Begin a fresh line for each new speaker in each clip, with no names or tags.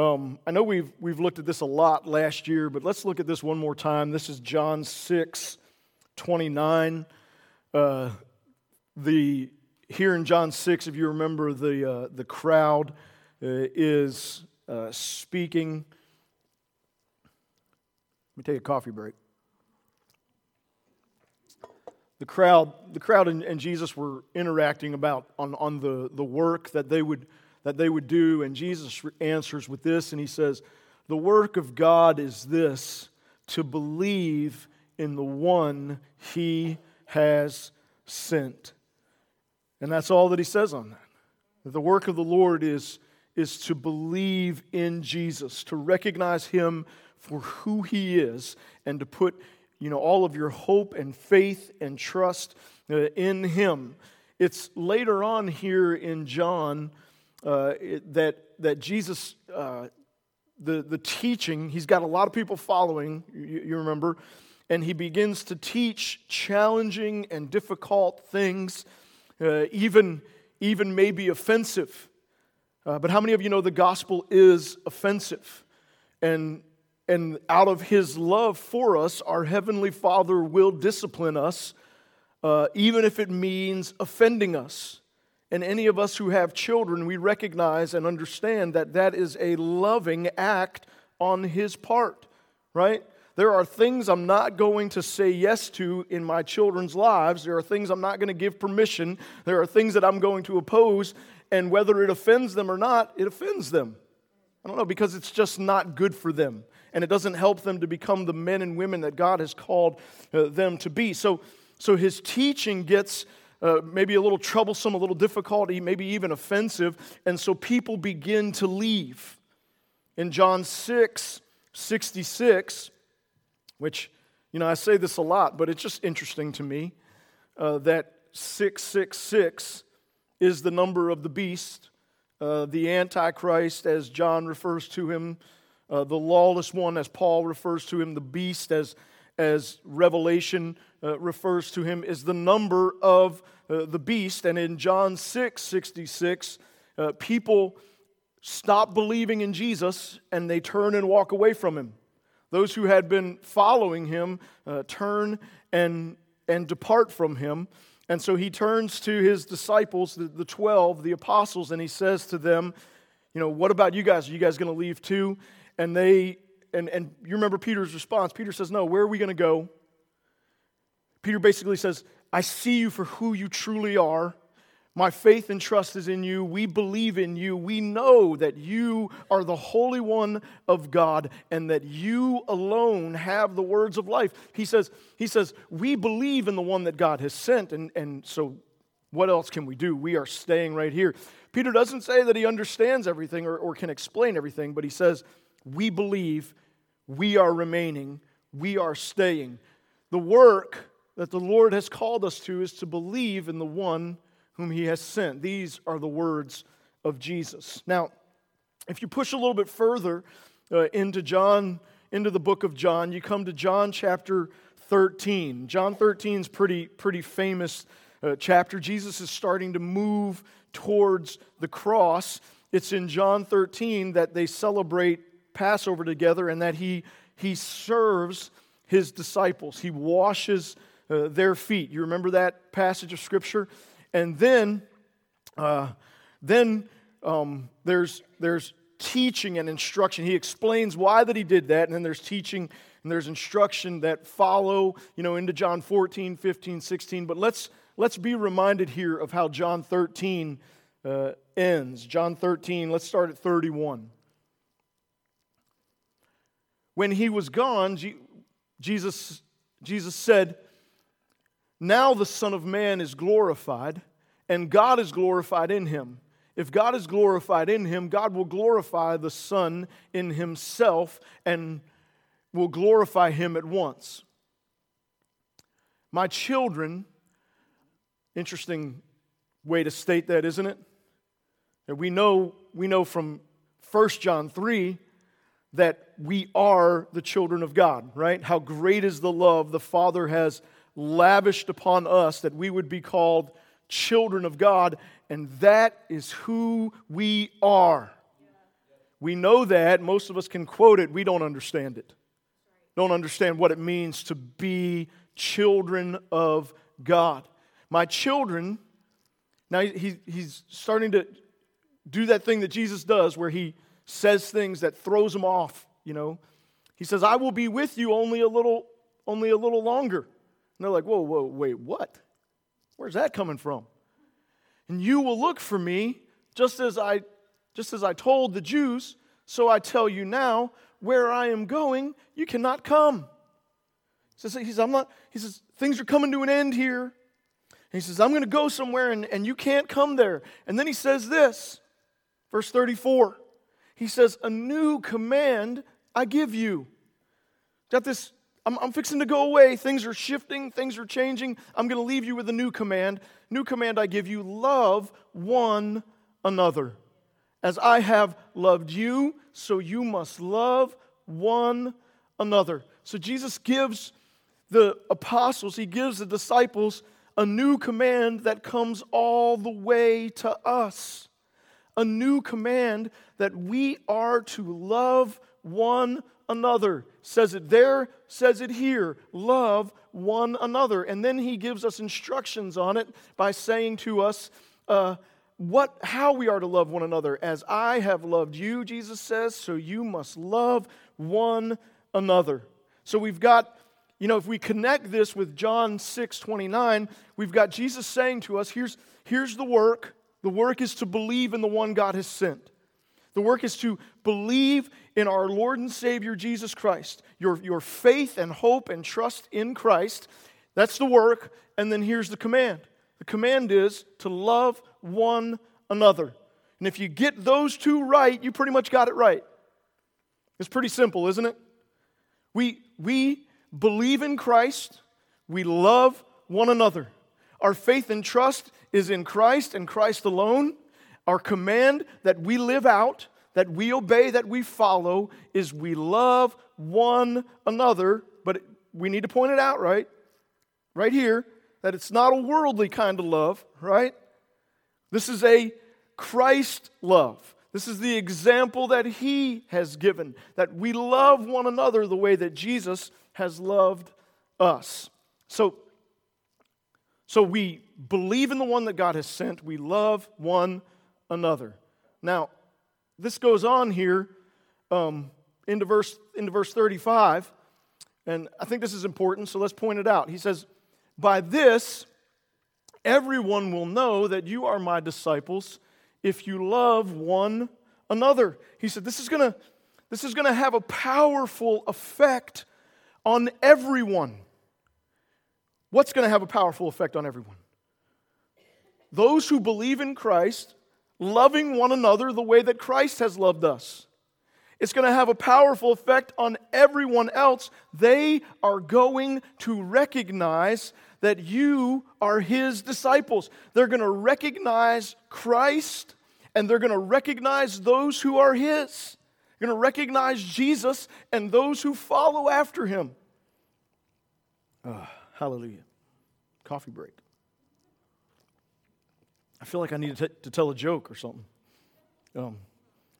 Um, I know we've, we've looked at this a lot last year, but let's look at this one more time. This is John 6 29. Uh, the, here in John 6, if you remember, the, uh, the crowd uh, is uh, speaking. Let me take a coffee break. The crowd, the crowd and, and Jesus were interacting about on, on the, the work that they would that they would do. And Jesus answers with this, and he says, The work of God is this to believe in the one he has sent. And that's all that he says on that. The work of the Lord is, is to believe in Jesus, to recognize him for who he is, and to put you know, all of your hope and faith and trust uh, in him. It's later on here in John uh, it, that, that Jesus, uh, the, the teaching, he's got a lot of people following, you, you remember, and he begins to teach challenging and difficult things, uh, even, even maybe offensive. Uh, but how many of you know the gospel is offensive? And, and out of his love for us, our heavenly Father will discipline us, uh, even if it means offending us. And any of us who have children, we recognize and understand that that is a loving act on his part, right? There are things I'm not going to say yes to in my children's lives. There are things I'm not going to give permission. There are things that I'm going to oppose. And whether it offends them or not, it offends them. I don't know, because it's just not good for them. And it doesn't help them to become the men and women that God has called uh, them to be. So, so his teaching gets uh, maybe a little troublesome, a little difficult, maybe even offensive. And so people begin to leave. In John 6 66, which, you know, I say this a lot, but it's just interesting to me uh, that 666 is the number of the beast, uh, the Antichrist, as John refers to him, uh, the lawless one, as Paul refers to him, the beast, as, as Revelation uh, refers to him is the number of uh, the beast. And in John 6 66, uh, people stop believing in Jesus and they turn and walk away from him. Those who had been following him uh, turn and, and depart from him. And so he turns to his disciples, the, the 12, the apostles, and he says to them, You know, what about you guys? Are you guys going to leave too? And they, and, and you remember Peter's response. Peter says, No, where are we going to go? Peter basically says, I see you for who you truly are. My faith and trust is in you. We believe in you. We know that you are the Holy One of God and that you alone have the words of life. He says, he says We believe in the one that God has sent. And, and so, what else can we do? We are staying right here. Peter doesn't say that he understands everything or, or can explain everything, but he says, We believe, we are remaining, we are staying. The work that the Lord has called us to is to believe in the one whom he has sent. These are the words of Jesus. Now, if you push a little bit further uh, into John, into the book of John, you come to John chapter 13. John 13 is pretty, pretty famous uh, chapter. Jesus is starting to move towards the cross. It's in John 13 that they celebrate Passover together and that he, he serves his disciples. He washes uh, their feet. You remember that passage of Scripture? And then, uh, then um, there's, there's teaching and instruction. He explains why that he did that, and then there's teaching and there's instruction that follow, you know, into John 14, 15, 16. But let's, let's be reminded here of how John 13 uh, ends. John 13, let's start at 31. When he was gone, Jesus, Jesus said, now the Son of Man is glorified, and God is glorified in him. If God is glorified in him, God will glorify the Son in himself and will glorify him at once. My children, interesting way to state that, isn't it? And we know, we know from 1 John 3 that we are the children of God, right? How great is the love the Father has lavished upon us that we would be called children of God, and that is who we are. We know that. Most of us can quote it. We don't understand it. Don't understand what it means to be children of God. My children, now he, he's starting to do that thing that Jesus does where he says things that throws them off, you know. He says, I will be with you only a little, only a little longer. And they're like, whoa, whoa, wait, what? Where's that coming from? And you will look for me just as I just as I told the Jews, so I tell you now, where I am going, you cannot come. He says, he says, I'm not, he says, things are coming to an end here. And he says, I'm going to go somewhere and, and you can't come there. And then he says this, verse 34. He says, A new command I give you. Got this, I'm, I'm fixing to go away. Things are shifting, things are changing. I'm going to leave you with a new command. New command I give you love one another. As I have loved you, so you must love one another. So Jesus gives the apostles, he gives the disciples a new command that comes all the way to us. A new command that we are to love one another. Says it there, says it here. Love one another. And then he gives us instructions on it by saying to us, uh, what, how we are to love one another. As I have loved you, Jesus says, so you must love one another. So we've got, you know, if we connect this with John 6 29, we've got Jesus saying to us, here's, here's the work. The work is to believe in the one God has sent. The work is to believe in our Lord and Savior Jesus Christ. Your, your faith and hope and trust in Christ. That's the work. And then here's the command the command is to love one another. And if you get those two right, you pretty much got it right. It's pretty simple, isn't it? We, we believe in Christ, we love one another. Our faith and trust is in Christ and Christ alone. Our command that we live out, that we obey, that we follow, is we love one another. But we need to point it out, right? Right here, that it's not a worldly kind of love, right? This is a Christ love. This is the example that He has given, that we love one another the way that Jesus has loved us. So, so we believe in the one that God has sent, we love one another. Now, this goes on here um, into, verse, into verse 35, and I think this is important, so let's point it out. He says, By this, Everyone will know that you are my disciples if you love one another. He said, This is going to this is going to have a powerful effect on everyone. What's going to have a powerful effect on everyone? Those who believe in Christ, loving one another the way that Christ has loved us. It's going to have a powerful effect on everyone else. They are going to recognize that you are his disciples. They're going to recognize Christ and they're going to recognize those who are his. They're going to recognize Jesus and those who follow after him. Oh, hallelujah. Coffee break. I feel like I need to, t- to tell a joke or something. Um,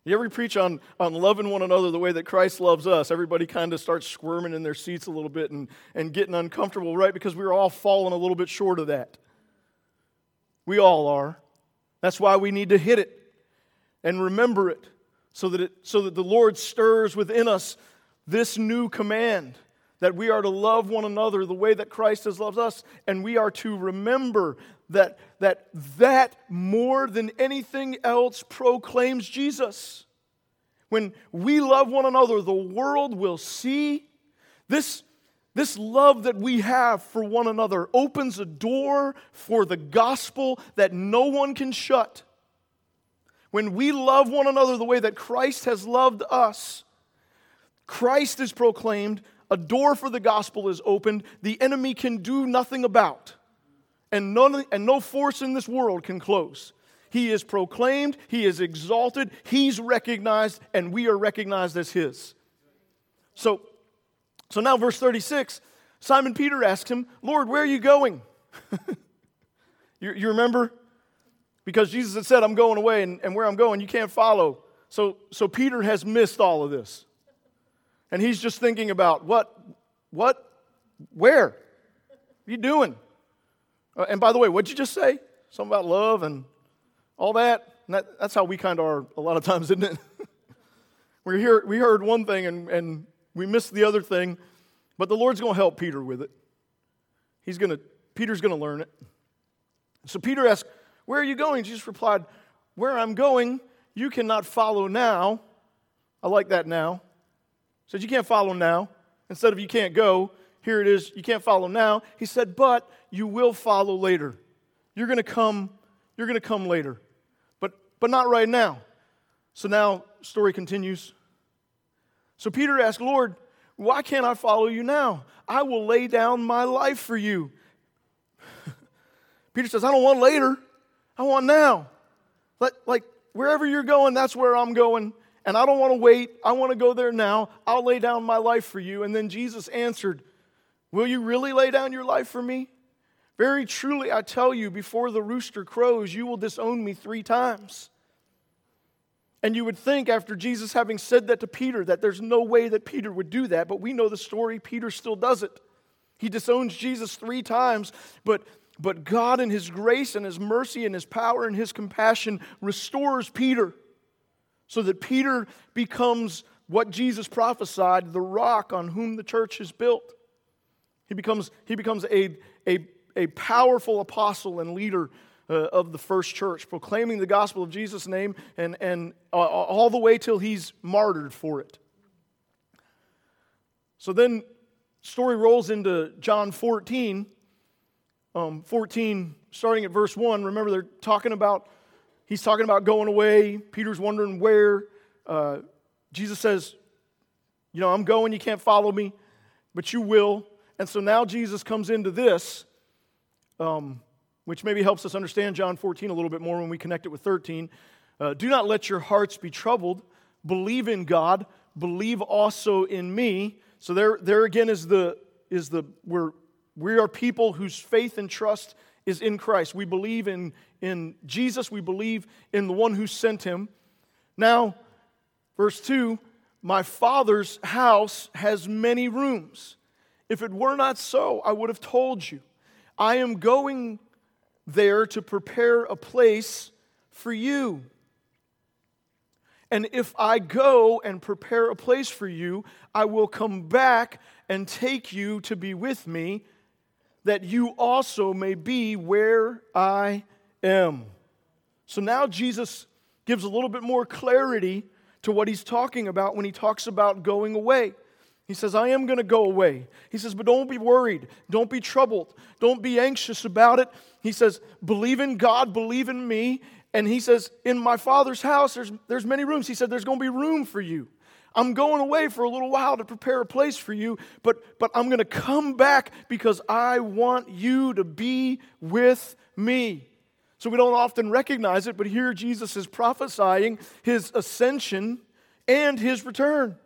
you ever preach on, on loving one another the way that Christ loves us? Everybody kind of starts squirming in their seats a little bit and, and getting uncomfortable, right? Because we're all falling a little bit short of that. We all are. That's why we need to hit it and remember it so that, it, so that the Lord stirs within us this new command that we are to love one another the way that Christ has loved us, and we are to remember that that, that more than anything else proclaims Jesus. When we love one another, the world will see this, this love that we have for one another opens a door for the gospel that no one can shut. When we love one another the way that Christ has loved us, Christ is proclaimed, a door for the gospel is opened, the enemy can do nothing about, and, none, and no force in this world can close. He is proclaimed, he is exalted, he's recognized, and we are recognized as his. So, so now, verse 36, Simon Peter asked him, Lord, where are you going? you, you remember? Because Jesus had said, I'm going away, and, and where I'm going, you can't follow. so, so Peter has missed all of this. And he's just thinking about what, what, where? You doing? Uh, and by the way, what'd you just say? Something about love and all that? And that that's how we kind of are a lot of times, isn't it? we hear, we heard one thing and, and we missed the other thing, but the Lord's going to help Peter with it. He's going to, Peter's going to learn it. So Peter asked, Where are you going? Jesus replied, Where I'm going, you cannot follow now. I like that now. Said, You can't follow now. Instead of you can't go, here it is, you can't follow now. He said, But you will follow later. You're to come, you're to come later. But, but not right now. So now, story continues. So Peter asked, Lord, why can't I follow you now? I will lay down my life for you. Peter says, I don't want later. I want now. Like wherever you're going, that's where I'm going. And I don't want to wait. I want to go there now. I'll lay down my life for you. And then Jesus answered, Will you really lay down your life for me? Very truly, I tell you, before the rooster crows, you will disown me three times. And you would think, after Jesus having said that to Peter, that there's no way that Peter would do that, but we know the story. Peter still does it. He disowns Jesus three times, but but God, in His grace and His mercy and His power and His compassion, restores Peter so that Peter becomes what Jesus prophesied the rock on whom the church is built. He becomes, he becomes a, a, a powerful apostle and leader uh, of the first church, proclaiming the gospel of Jesus' name and, and uh, all the way till he's martyred for it. So then, story rolls into John 14 um, 14, starting at verse 1, remember they're talking about, he's talking about going away. Peter's wondering where. Uh, Jesus says, You know, I'm going, you can't follow me, but you will. And so now Jesus comes into this, um, which maybe helps us understand John 14 a little bit more when we connect it with 13. Uh, Do not let your hearts be troubled. Believe in God. Believe also in me. So there, there again is the is the we're we are people whose faith and trust is in Christ. We believe in, in Jesus, we believe in the one who sent him. Now, verse 2 My Father's house has many rooms. If it were not so, I would have told you. I am going there to prepare a place for you. And if I go and prepare a place for you, I will come back and take you to be with me that you also may be where I am. So now Jesus gives a little bit more clarity to what he's talking about when he talks about going away. He says, I am going to go away. He says, but don't be worried. Don't be troubled. Don't be anxious about it. He says, believe in God, believe in me. And he says, in my father's house, there's, there's many rooms. He said, there's going to be room for you. I'm going away for a little while to prepare a place for you, but, but I'm going to come back because I want you to be with me. So we don't often recognize it, but here Jesus is prophesying his ascension and his return.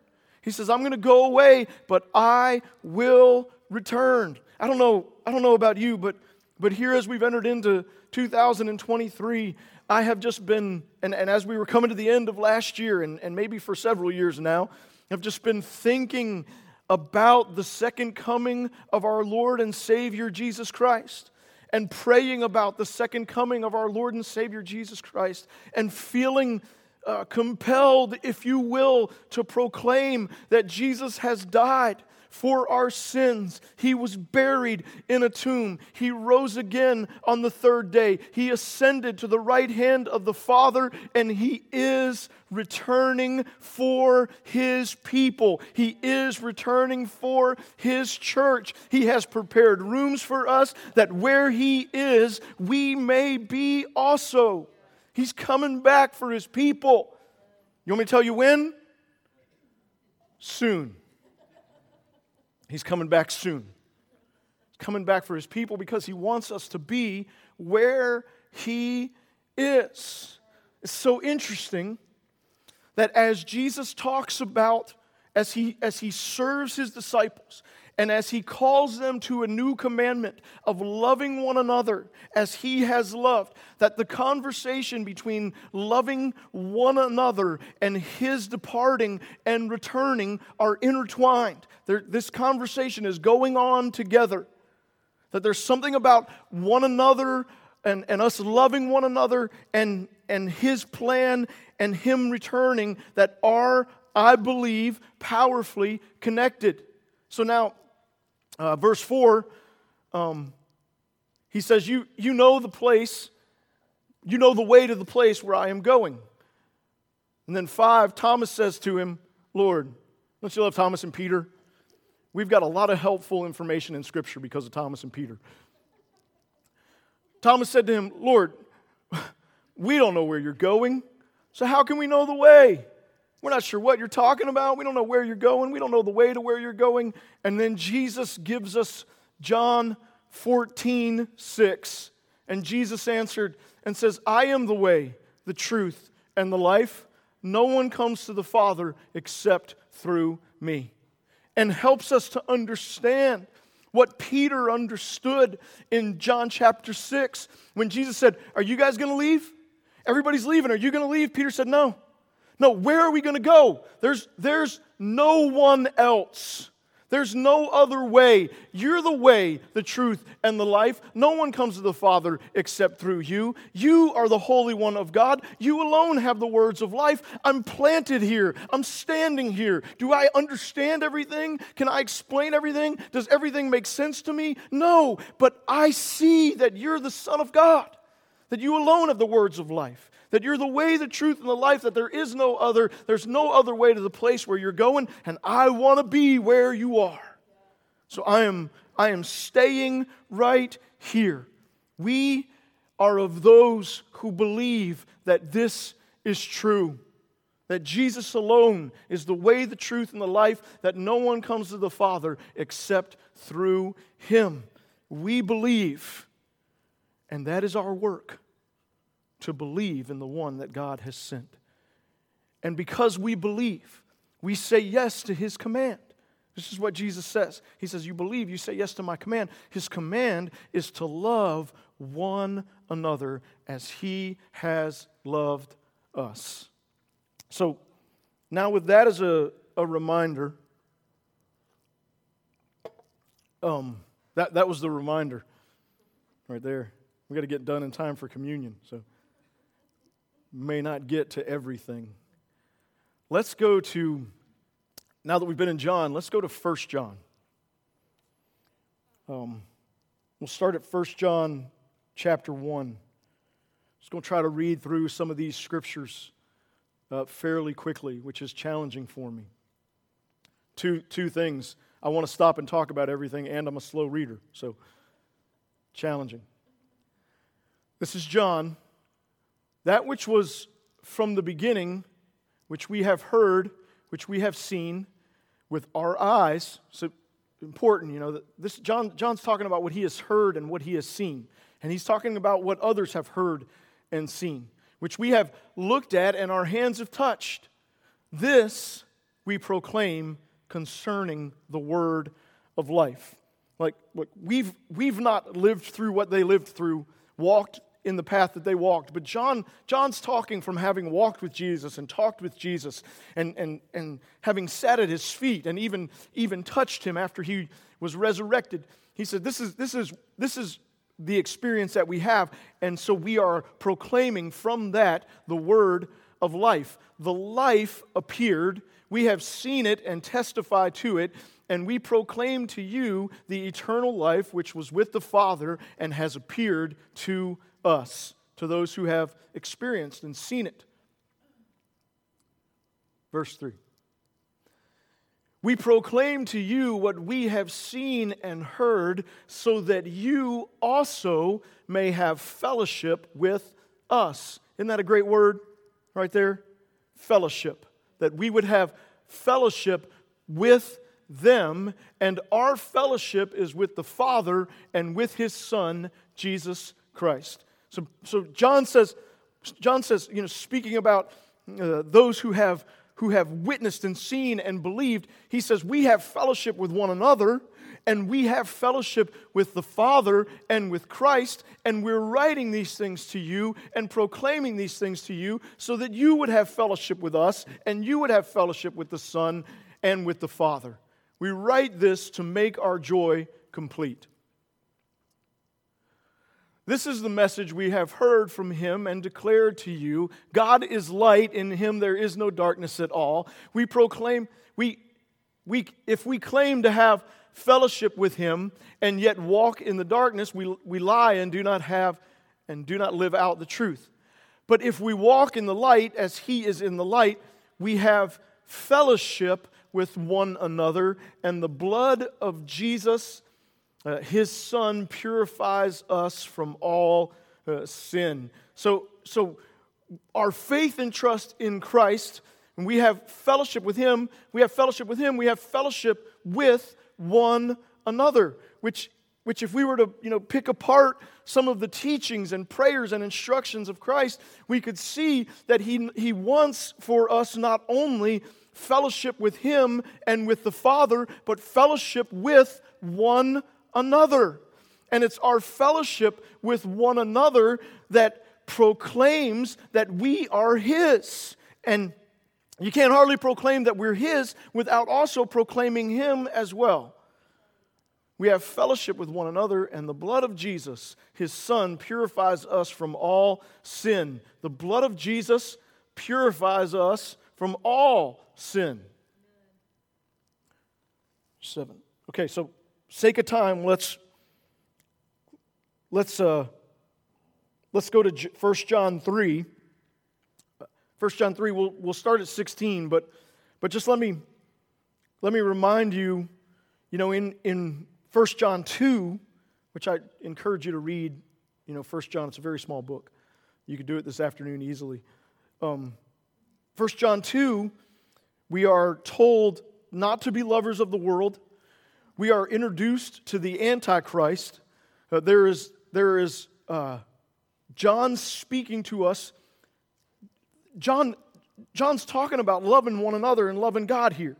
He says, I'm going to go away, but I will return. I don't know, I don't know about you, but, but here as we've entered into 2023, I have just been, and, and as we were coming to the end of last year, and, and maybe for several years now, I've just been thinking about the second coming of our Lord and Savior Jesus Christ and praying about the second coming of our Lord and Savior Jesus Christ and feeling uh, compelled, if you will, to proclaim that Jesus has died for our sins. He was buried in a tomb. He rose again on the third day. He ascended to the right hand of the Father, and He is returning for His people. He is returning for His church. He has prepared rooms for us that where He is, we may be also. He's coming back for His people. You want me to tell you when? Soon. He's coming back soon. He's coming back for his people because he wants us to be where he is. It's so interesting that as Jesus talks about, as he, as he serves his disciples, And as he calls them to a new commandment of loving one another as he has loved, that the conversation between loving one another and his departing and returning are intertwined. There, this conversation is going on together. That there's something about one another and, and us loving one another and, and his plan and him returning that are, I believe, powerfully connected. So now, uh, verse 4, um, he says, you, you know the place, you know the way to the place where I am going. And then 5, Thomas says to him, Lord, don't you love Thomas and Peter? We've got a lot of helpful information in Scripture because of Thomas and Peter. Thomas said to him, Lord, we don't know where you're going, so how can we know the way? We're not sure what you're talking about. We don't know where you're going. We don't know the way to where you're going. And then Jesus gives us John 14, 6. And Jesus answered and says, I am the way, the truth, and the life. No one comes to the Father except through me. And helps us to understand what Peter understood in John chapter 6 when Jesus said, Are you guys going to leave? Everybody's leaving. Are you going to leave? Peter said, No. No, where are we going to go? There's, there's no one else. There's no other way. You're the way, the truth, and the life. No one comes to the Father except through you. You are the Holy One of God. You alone have the words of life. I'm planted here. I'm standing here. Do I understand everything? Can I explain everything? Does everything make sense to me? No, but I see that you're the Son of God, that you alone have the words of life that you're the way, the truth, and the life, that there is no other, there's no other way to the place where you're going, and I want to be where you are. So I am, I am staying right here. We are of those who believe that this is true. That Jesus alone is the way, the truth, and the life, that no one comes to the Father except through Him. We believe, and that is our work to believe in the one that God has sent. And because we believe, we say yes to his command. This is what Jesus says. He says, You believe, you say yes to my command. His command is to love one another as he has loved us. So, now with that as a, a reminder, um, that, that was the reminder right there. We got to get done in time for communion. So may not get to everything. Let's go to, now that we've been in John, let's go to 1 John. Um, we'll start at 1 John chapter 1. Just going to try to read through some of these scriptures uh, fairly quickly, which is challenging for me. Two, two things. I want to stop and talk about everything, and I'm a slow reader, so challenging. This is John that which was from the beginning, which we have heard, which we have seen with our eyes. So important, you know, this John, John's talking about what he has heard and what he has seen. And he's talking about what others have heard and seen, which we have looked at and our hands have touched. This we proclaim concerning the word of life. Like, look, we've, we've not lived through what they lived through, walked in the path that they walked. But John, John's talking from having walked with Jesus and talked with Jesus and, and, and having sat at his feet and even, even touched him after he was resurrected. He said, This is, this, is, this is the experience that we have. And so we are proclaiming from that the word of life. The life appeared. We have seen it and testify to it and we proclaim to you the eternal life which was with the Father and has appeared to us, to those who have experienced and seen it. Verse 3 We proclaim to you what we have seen and heard, so that you also may have fellowship with us. Isn't that a great word right there? Fellowship. That we would have fellowship with them, and our fellowship is with the Father and with His Son, Jesus Christ. So, so John says, John says, you know, speaking about uh, those who have who have witnessed and seen and believed, he says, We have fellowship with one another, and we have fellowship with the Father and with Christ, and we're writing these things to you and proclaiming these things to you so that you would have fellowship with us, and you would have fellowship with the Son and with the Father. We write this to make our joy complete. This is the message we have heard from him and declared to you. God is light, in him there is no darkness at all. We proclaim, we, we, if we claim to have fellowship with him and yet walk in the darkness, we, we lie and do not have and do not live out the truth. But if we walk in the light as he is in the light, we have fellowship with one another, and the blood of Jesus uh, his Son purifies us from all uh, sin. So, so, our faith and trust in Christ, and we have fellowship with Him, we have fellowship with Him, we have fellowship with one another, which, which if we were to you know, pick apart some of the teachings and prayers and instructions of Christ, we could see that He, he wants for us not only fellowship with Him and with the Father, but fellowship with one another. And it's our fellowship with one another that proclaims that we are His. And you can't hardly proclaim that we're His without also proclaiming Him as well. We have fellowship with one another, and the blood of Jesus, His Son, purifies us from all sin. The blood of Jesus purifies us from all sin. Seven. Okay, so sake of time, let's let's uh, let's go to 1 John 3. 1 John 3, we'll, we'll start at 16, but, but just let me, let me remind you, you know, in, in 1 John 2, which I encourage you to read, you know, 1 John, it's a very small book. You could do it this afternoon easily. Um, 1 John 2, we are told not to be lovers of the world, we are introduced to the Antichrist. Uh, there is, there is uh, John speaking to us. John, John's talking about loving one another and loving God here.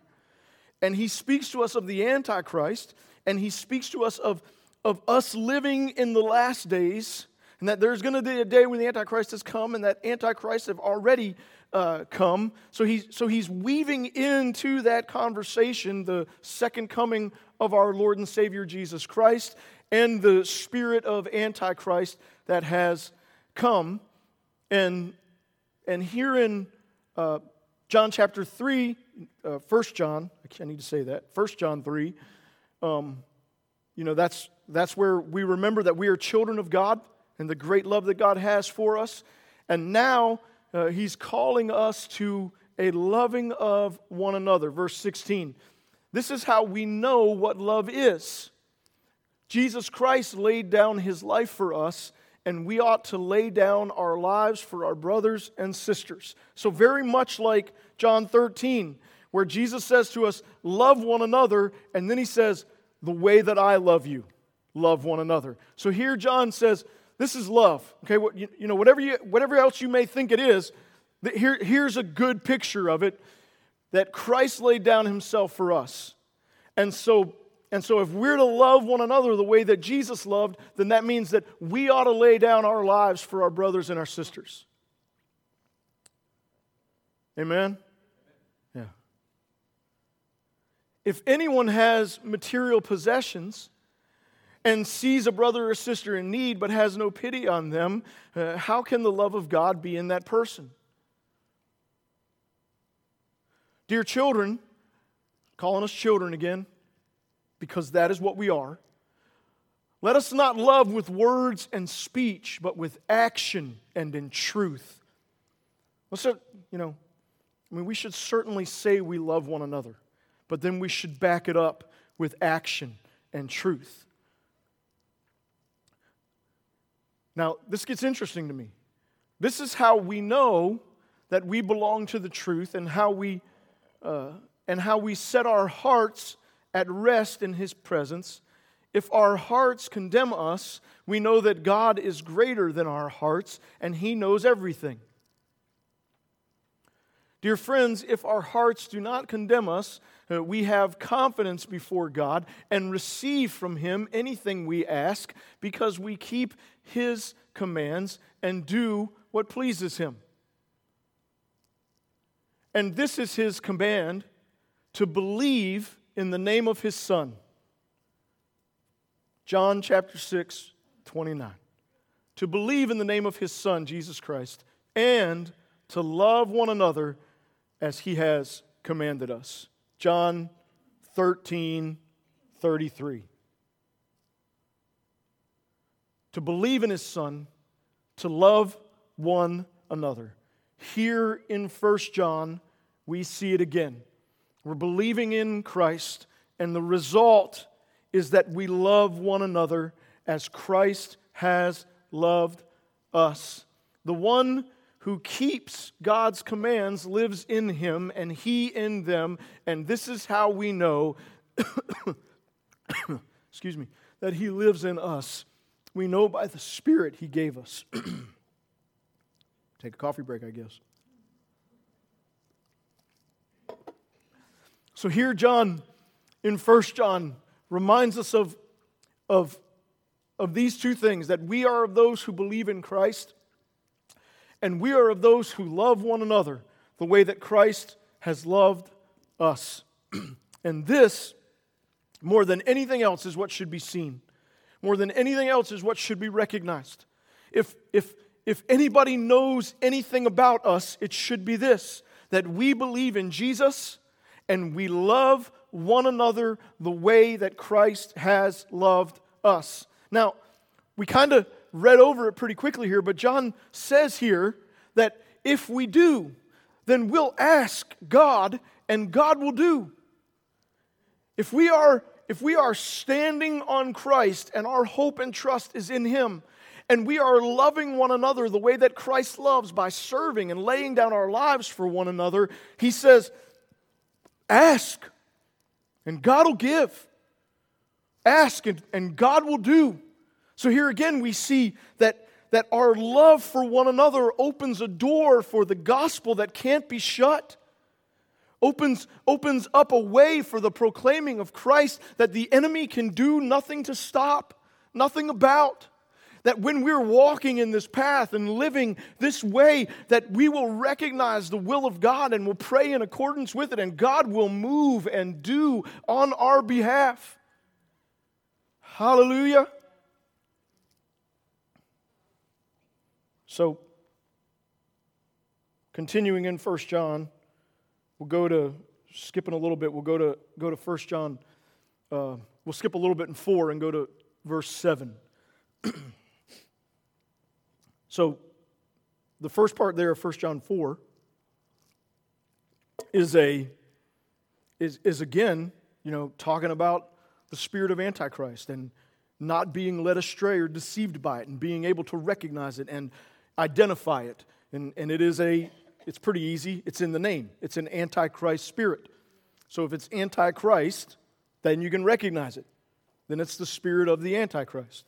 And he speaks to us of the Antichrist, and he speaks to us of, of us living in the last days, and that there's going to be a day when the Antichrist has come, and that Antichrist have already uh, come. So he's, so he's weaving into that conversation the second coming of our Lord and Savior Jesus Christ and the spirit of Antichrist that has come. And, and here in uh, John chapter 3, uh, 1 John, I need to say that, 1 John 3, um, you know, that's, that's where we remember that we are children of God and the great love that God has for us. And now, uh, he's calling us to a loving of one another. Verse 16. This is how we know what love is. Jesus Christ laid down his life for us, and we ought to lay down our lives for our brothers and sisters. So, very much like John 13, where Jesus says to us, Love one another, and then he says, The way that I love you, love one another. So, here John says, this is love. Okay, you, know, whatever, you, whatever else you may think it is, here, here's a good picture of it that Christ laid down himself for us. And so, and so, if we're to love one another the way that Jesus loved, then that means that we ought to lay down our lives for our brothers and our sisters. Amen? Yeah. If anyone has material possessions, and sees a brother or sister in need but has no pity on them, uh, how can the love of God be in that person? Dear children, calling us children again, because that is what we are. Let us not love with words and speech, but with action and in truth. Let's, you know, I mean, we should certainly say we love one another, but then we should back it up with action and truth. Now, this gets interesting to me. This is how we know that we belong to the truth and how we, uh, and how we set our hearts at rest in His presence. If our hearts condemn us, we know that God is greater than our hearts and He knows everything. Dear friends, if our hearts do not condemn us, uh, we have confidence before God and receive from Him anything we ask because we keep His commands and do what pleases Him. And this is His command to believe in the name of His Son. John chapter 6, 29. To believe in the name of His Son, Jesus Christ, and to love one another as He has commanded us. John 13, 33. To believe in his son, to love one another. Here in 1 John, we see it again. We're believing in Christ, and the result is that we love one another as Christ has loved us. The one who keeps God's commands lives in him and he in them. And this is how we know, excuse me, that he lives in us. We know by the Spirit he gave us. Take a coffee break, I guess. So here, John, in First John, reminds us of, of, of these two things that we are of those who believe in Christ and we are of those who love one another the way that Christ has loved us. and this, more than anything else, is what should be seen. More than anything else, is what should be recognized. If, if, if anybody knows anything about us, it should be this that we believe in Jesus and we love one another the way that Christ has loved us. Now, we kind of read over it pretty quickly here, but John says here that if we do, then we'll ask God and God will do. If we are if we are standing on Christ and our hope and trust is in him and we are loving one another the way that Christ loves by serving and laying down our lives for one another, he says, ask and God will give. Ask and, and God will do. So here again, we see that, that our love for one another opens a door for the gospel that can't be shut. Opens, opens up a way for the proclaiming of Christ that the enemy can do nothing to stop, nothing about. That when we're walking in this path and living this way, that we will recognize the will of God and will pray in accordance with it, and God will move and do on our behalf. Hallelujah. So, continuing in 1 John, we'll go to, skipping a little bit, we'll go to, go to 1 John, uh, we'll skip a little bit in 4 and go to verse 7. so, the first part there of 1 John 4 is a is, is again, you know, talking about the spirit of Antichrist and not being led astray or deceived by it and being able to recognize it and identify it. And, and it is a, it's pretty easy. It's in the name. It's an antichrist spirit. So if it's antichrist, then you can recognize it. Then it's the spirit of the antichrist.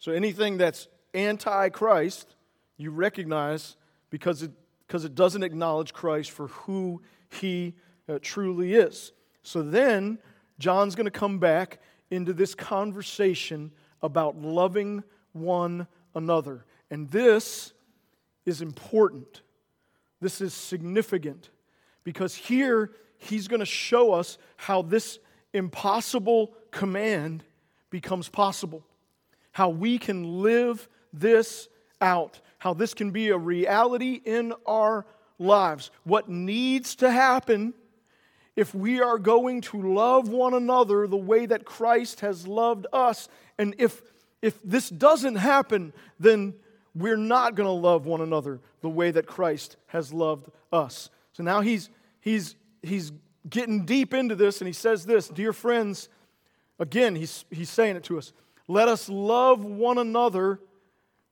So anything that's antichrist, you recognize because it, because it doesn't acknowledge Christ for who he uh, truly is. So then John's going to come back into this conversation about loving one another. And this is important. This is significant because here he's going to show us how this impossible command becomes possible, how we can live this out, how this can be a reality in our lives. What needs to happen if we are going to love one another the way that Christ has loved us, and if, if this doesn't happen, then we're not going to love one another the way that Christ has loved us. So now he's, he's, he's getting deep into this, and he says this Dear friends, again, he's, he's saying it to us let us love one another.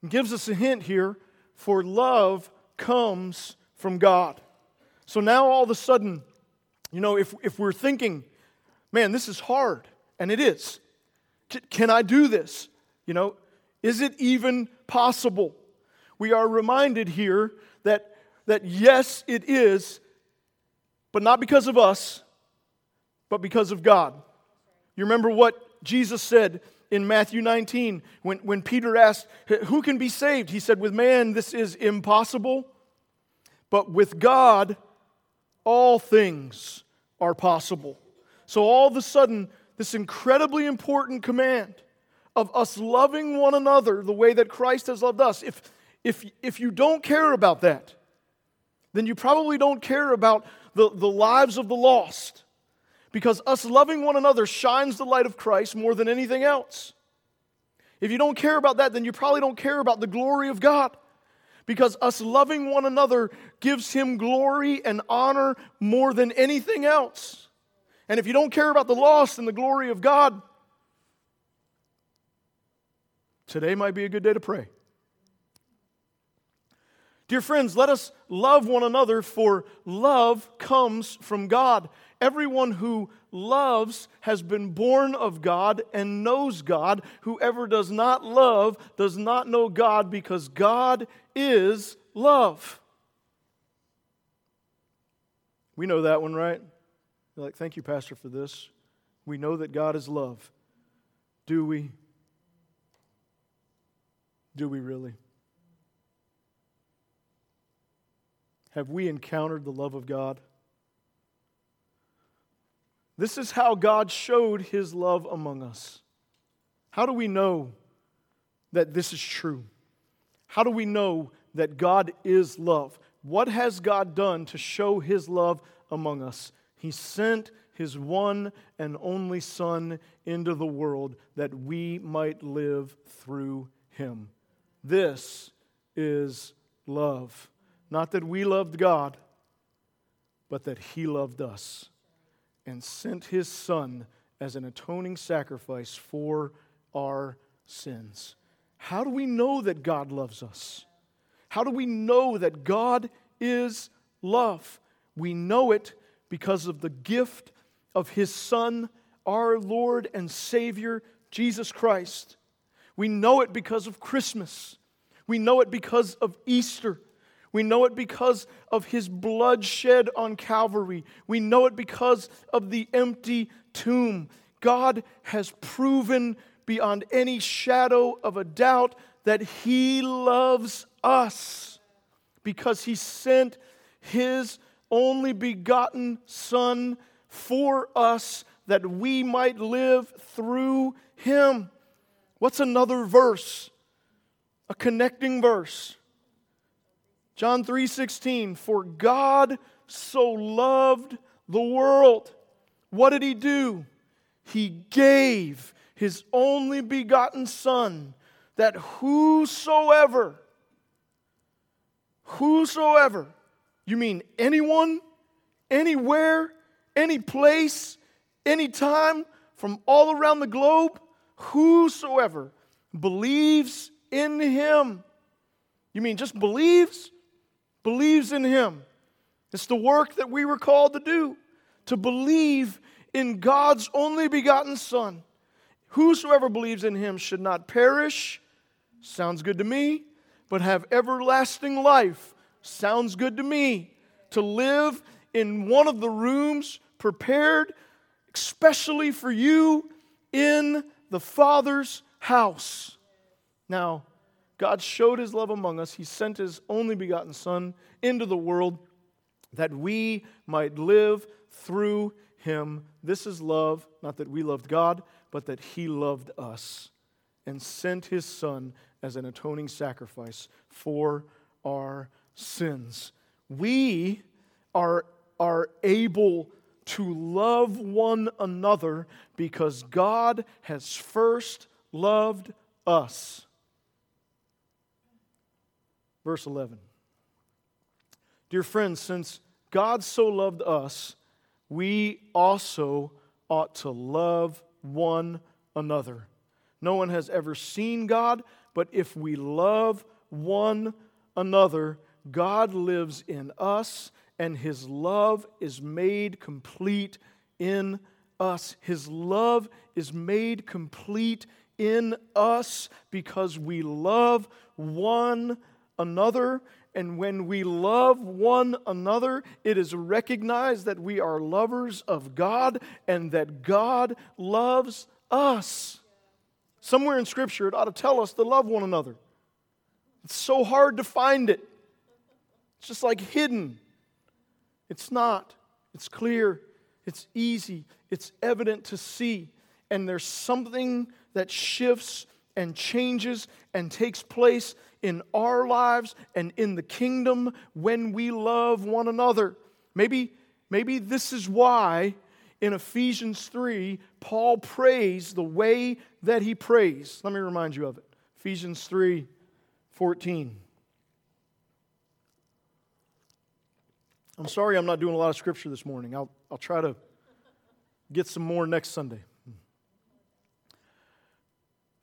Gives us a hint here for love comes from God. So now all of a sudden, you know, if, if we're thinking, man, this is hard, and it is, can I do this? You know, is it even possible? We are reminded here that, that yes, it is but not because of us, but because of God. You remember what Jesus said in Matthew 19 when, when Peter asked, Who can be saved? He said, With man, this is impossible, but with God, all things are possible. So all of a sudden, this incredibly important command of us loving one another the way that Christ has loved us, if, if, if you don't care about that, then you probably don't care about the, the lives of the lost. Because us loving one another shines the light of Christ more than anything else. If you don't care about that, then you probably don't care about the glory of God. Because us loving one another gives Him glory and honor more than anything else. And if you don't care about the lost and the glory of God, today might be a good day to pray. Dear friends, let us love one another, for love comes from God. Everyone who loves has been born of God and knows God. Whoever does not love does not know God, because God is love. We know that one, right? You're like, thank you, Pastor, for this. We know that God is love. Do we? Do we really? Have we encountered the love of God? This is how God showed his love among us. How do we know that this is true? How do we know that God is love? What has God done to show his love among us? He sent his one and only Son into the world that we might live through him. This is love. Not that we loved God, but that He loved us and sent His Son as an atoning sacrifice for our sins. How do we know that God loves us? How do we know that God is love? We know it because of the gift of His Son, our Lord and Savior, Jesus Christ. We know it because of Christmas. We know it because of Easter. We know it because of his blood shed on Calvary. We know it because of the empty tomb. God has proven beyond any shadow of a doubt that he loves us because he sent his only begotten Son for us that we might live through him. What's another verse? A connecting verse. John 3:16 For God so loved the world. What did he do? He gave his only begotten son that whosoever whosoever you mean anyone anywhere any place anytime from all around the globe whosoever believes in him you mean just believes believes in him. It's the work that we were called to do, to believe in God's only begotten Son. Whosoever believes in him should not perish, sounds good to me, but have everlasting life, sounds good to me. To live in one of the rooms prepared especially for you in the Father's house. Now, God showed his love among us. He sent his only begotten Son into the world that we might live through him. This is love, not that we loved God, but that he loved us and sent his Son as an atoning sacrifice for our sins. We are, are able to love one another because God has first loved us. Verse 11. Dear friends, since God so loved us, we also ought to love one another. No one has ever seen God, but if we love one another, God lives in us, and his love is made complete in us. His love is made complete in us because we love one another, Another, and when we love one another, it is recognized that we are lovers of God and that God loves us. Somewhere in Scripture, it ought to tell us to love one another. It's so hard to find it, it's just like hidden. It's not, it's clear, it's easy, it's evident to see. And there's something that shifts and changes and takes place in our lives and in the kingdom when we love one another. Maybe, maybe this is why in Ephesians 3, Paul prays the way that he prays. Let me remind you of it. Ephesians 3 14. I'm sorry I'm not doing a lot of scripture this morning. I'll, I'll try to get some more next Sunday.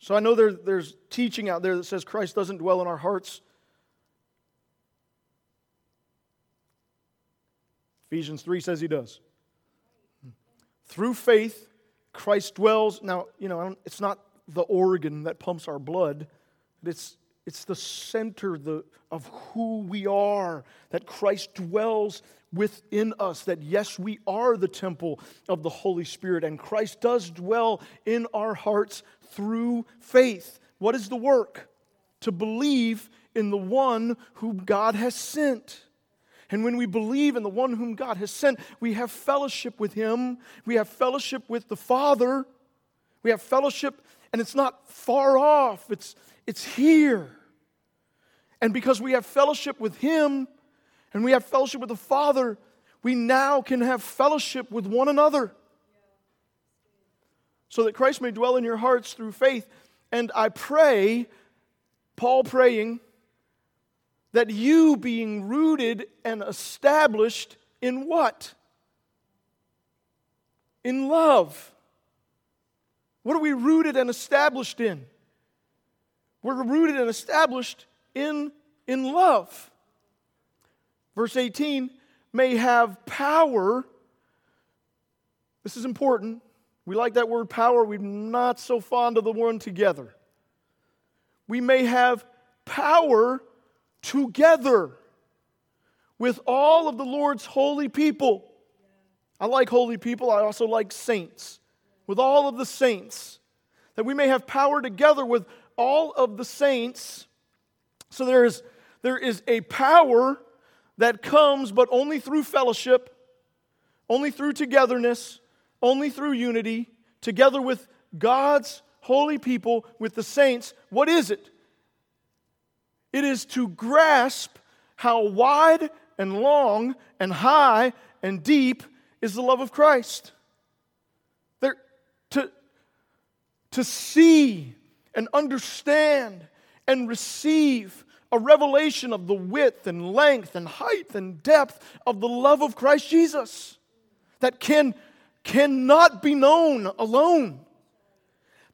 so I know there, there's teaching out there that says Christ doesn't dwell in our hearts. Ephesians 3 says he does. Through faith, Christ dwells. Now, you know, it's not the organ that pumps our blood, it's, it's the center the, of who we are, that Christ dwells within us, that yes, we are the temple of the Holy Spirit, and Christ does dwell in our hearts through faith. What is the work? To believe in the one whom God has sent. And when we believe in the one whom God has sent, we have fellowship with him. We have fellowship with the Father. We have fellowship, and it's not far off, it's, it's here. And because we have fellowship with him and we have fellowship with the Father, we now can have fellowship with one another so that Christ may dwell in your hearts through faith. And I pray, Paul praying, that you being rooted and established in what? In love. What are we rooted and established in? We're rooted and established in, in love. Verse 18 may have power. This is important we like that word power. We're not so fond of the one together. We may have power together with all of the Lord's holy people. I like holy people. I also like saints. With all of the saints. That we may have power together with all of the saints. So there is, there is a power that comes, but only through fellowship, only through togetherness, only through unity, together with God's holy people, with the saints. What is it? It is to grasp how wide and long and high and deep is the love of Christ. There, to, to see and understand and receive a revelation of the width and length and height and depth of the love of Christ Jesus that can cannot be known alone.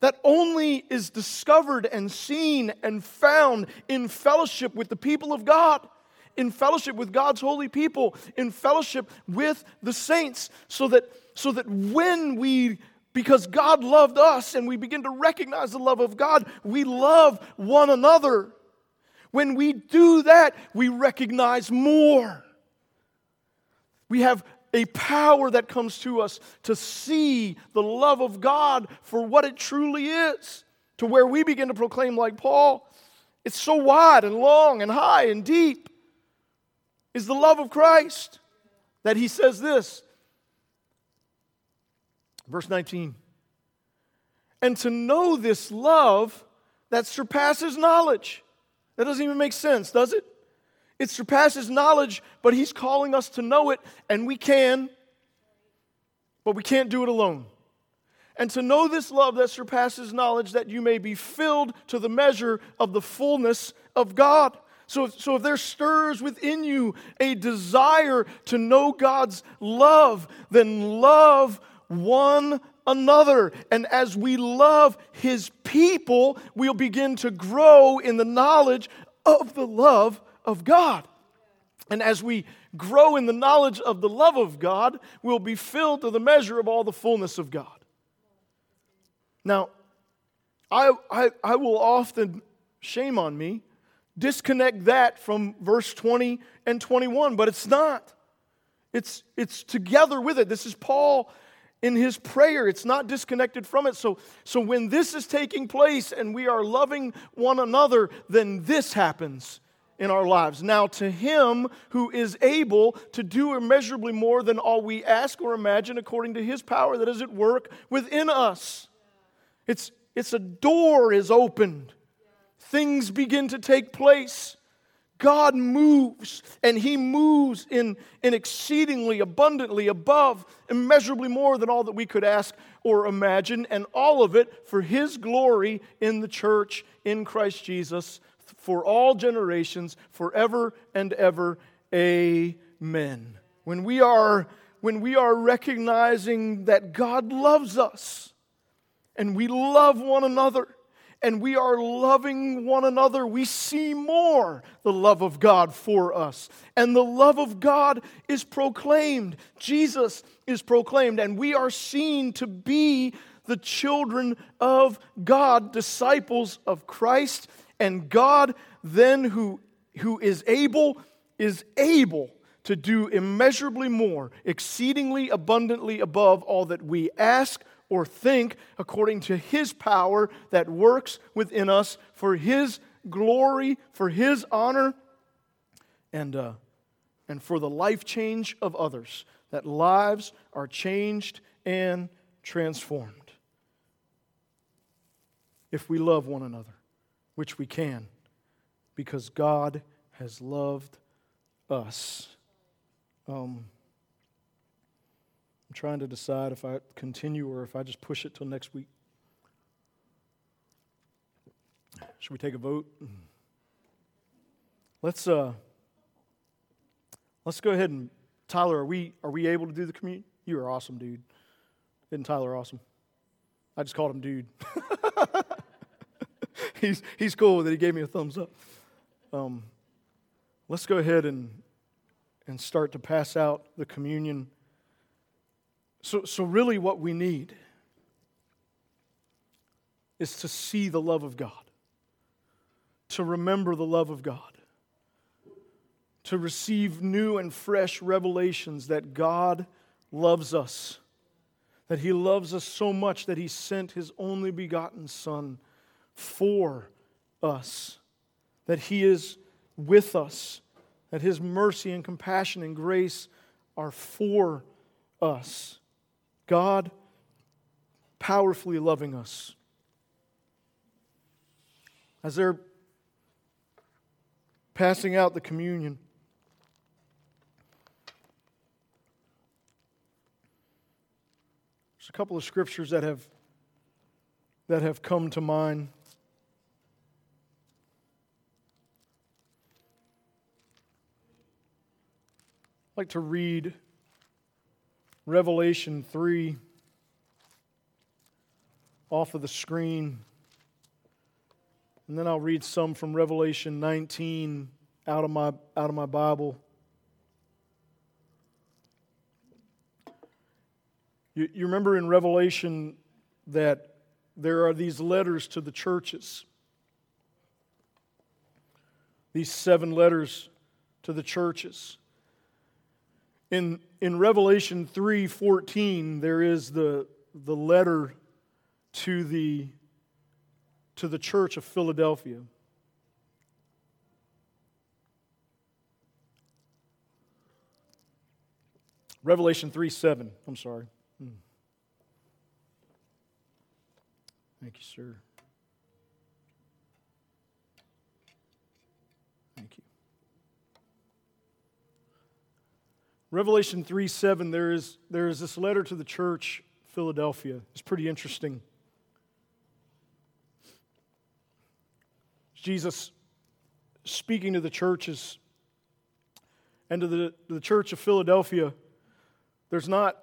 That only is discovered and seen and found in fellowship with the people of God, in fellowship with God's holy people, in fellowship with the saints, so that, so that when we because God loved us and we begin to recognize the love of God, we love one another. When we do that, we recognize more. We have a power that comes to us to see the love of God for what it truly is, to where we begin to proclaim, like Paul, it's so wide and long and high and deep, is the love of Christ that he says this. Verse 19. And to know this love that surpasses knowledge. That doesn't even make sense, does it? It surpasses knowledge, but He's calling us to know it, and we can, but we can't do it alone. And to know this love that surpasses knowledge, that you may be filled to the measure of the fullness of God. So, so if there stirs within you a desire to know God's love, then love one another. And as we love His people, we'll begin to grow in the knowledge of the love of God. And as we grow in the knowledge of the love of God, we'll be filled to the measure of all the fullness of God. Now, I, I, I will often, shame on me, disconnect that from verse 20 and 21, but it's not. It's, it's together with it. This is Paul in his prayer. It's not disconnected from it. So, so when this is taking place and we are loving one another, then this happens in our lives. Now, to him who is able to do immeasurably more than all we ask or imagine, according to his power that is at work within us. It's, it's a door is opened, things begin to take place. God moves, and He moves in, in exceedingly abundantly above, immeasurably more than all that we could ask or imagine, and all of it for His glory in the church in Christ Jesus for all generations, forever and ever. Amen. When we are, when we are recognizing that God loves us and we love one another, and we are loving one another, we see more the love of God for us. And the love of God is proclaimed. Jesus is proclaimed, and we are seen to be the children of God, disciples of Christ. And God, then, who, who is able, is able to do immeasurably more, exceedingly abundantly above all that we ask or think according to his power that works within us for his glory, for his honor, and, uh, and for the life change of others, that lives are changed and transformed. If we love one another, which we can, because God has loved us. Um, trying to decide if I continue or if I just push it till next week. Should we take a vote? Let's uh, let's go ahead and Tyler, are we are we able to do the communion? You are awesome, dude. Isn't Tyler awesome? I just called him dude. he's he's cool that. He gave me a thumbs up. Um, let's go ahead and and start to pass out the communion so, so really, what we need is to see the love of God, to remember the love of God, to receive new and fresh revelations that God loves us, that He loves us so much that He sent His only begotten Son for us, that He is with us, that His mercy and compassion and grace are for us. God powerfully loving us. As they're passing out the communion, there's a couple of scriptures that have that have come to mind. I'd like to read Revelation 3 off of the screen. And then I'll read some from Revelation 19 out of my, out of my Bible. You, you remember in Revelation that there are these letters to the churches, these seven letters to the churches. In, in Revelation 3:14, there is the, the letter to the, to the church of Philadelphia. Revelation 3 7. I'm sorry. Hmm. Thank you, sir. Revelation 3 7, there is, there is this letter to the church, Philadelphia. It's pretty interesting. Jesus speaking to the churches and to the, to the church of Philadelphia, there's not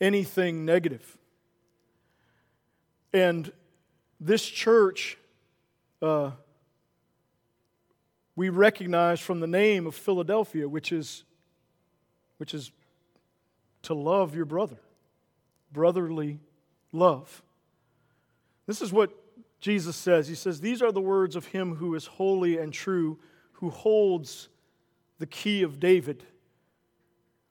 anything negative. And this church, uh, we recognize from the name of Philadelphia, which is, which is to love your brother, brotherly love. This is what Jesus says. He says, These are the words of him who is holy and true, who holds the key of David.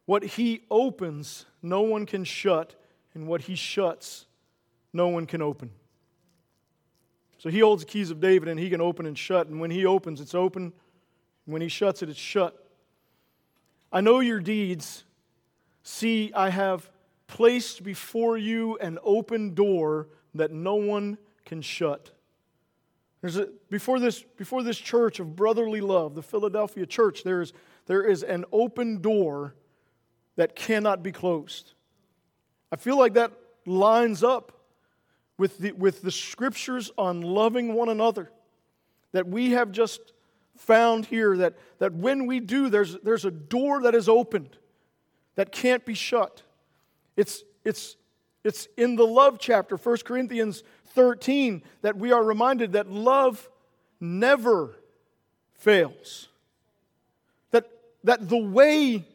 What he opens, no one can shut, and what he shuts, no one can open. So he holds the keys of David and he can open and shut. And when he opens, it's open. When he shuts it, it's shut. I know your deeds. See, I have placed before you an open door that no one can shut. There's a, before, this, before this church of brotherly love, the Philadelphia church, there is, there is an open door that cannot be closed. I feel like that lines up with the, with the scriptures on loving one another that we have just found here that, that when we do, there's, there's a door that is opened that can't be shut. It's, it's, it's in the love chapter, 1 Corinthians 13, that we are reminded that love never fails. That, that the way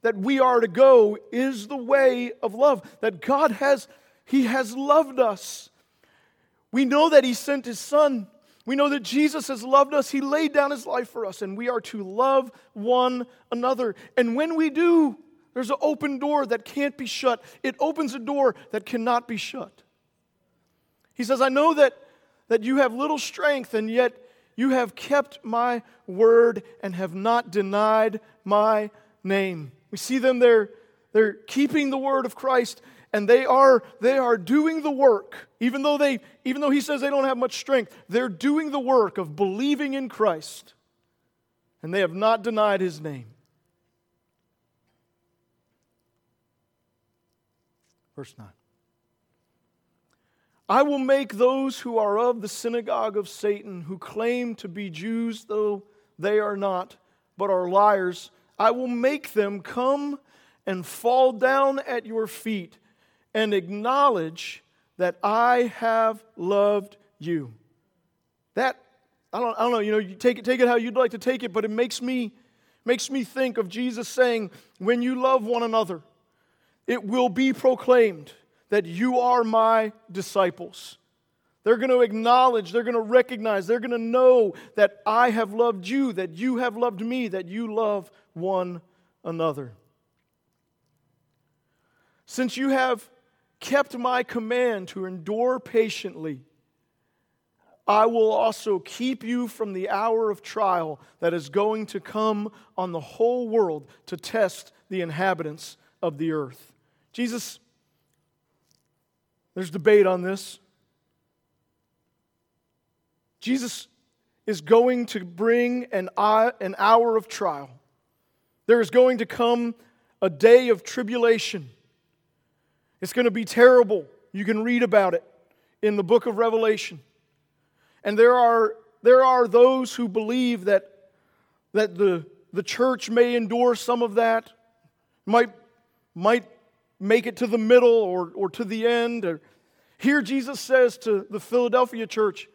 that we are to go is the way of love. That God has he has loved us. We know that He sent His Son. We know that Jesus has loved us. He laid down His life for us, and we are to love one another. And when we do, there's an open door that can't be shut. It opens a door that cannot be shut. He says, I know that, that you have little strength, and yet you have kept my word and have not denied my name. We see them there, they're keeping the word of Christ and they are they are doing the work even though they even though he says they don't have much strength they're doing the work of believing in Christ. And they have not denied his name. Verse 9 I will make those who are of the synagogue of Satan who claim to be Jews though they are not but are liars I will make them come and fall down at your feet and acknowledge that I have loved you. That, I don't, I don't know, you know, you take it, take it how you'd like to take it, but it makes me, makes me think of Jesus saying, when you love one another, it will be proclaimed that you are my disciples. They're going to acknowledge, they're going to recognize, they're going to know that I have loved you, that you have loved me, that you love one another. Since you have kept my command to endure patiently, I will also keep you from the hour of trial that is going to come on the whole world to test the inhabitants of the earth. Jesus, there's debate on this. Jesus is going to bring an hour of trial. There is going to come a day of tribulation. It's going to be terrible. You can read about it in the book of Revelation. And there are, there are those who believe that, that the, the church may endure some of that, might, might make it to the middle or, or to the end. Or, here, Jesus says to the Philadelphia church,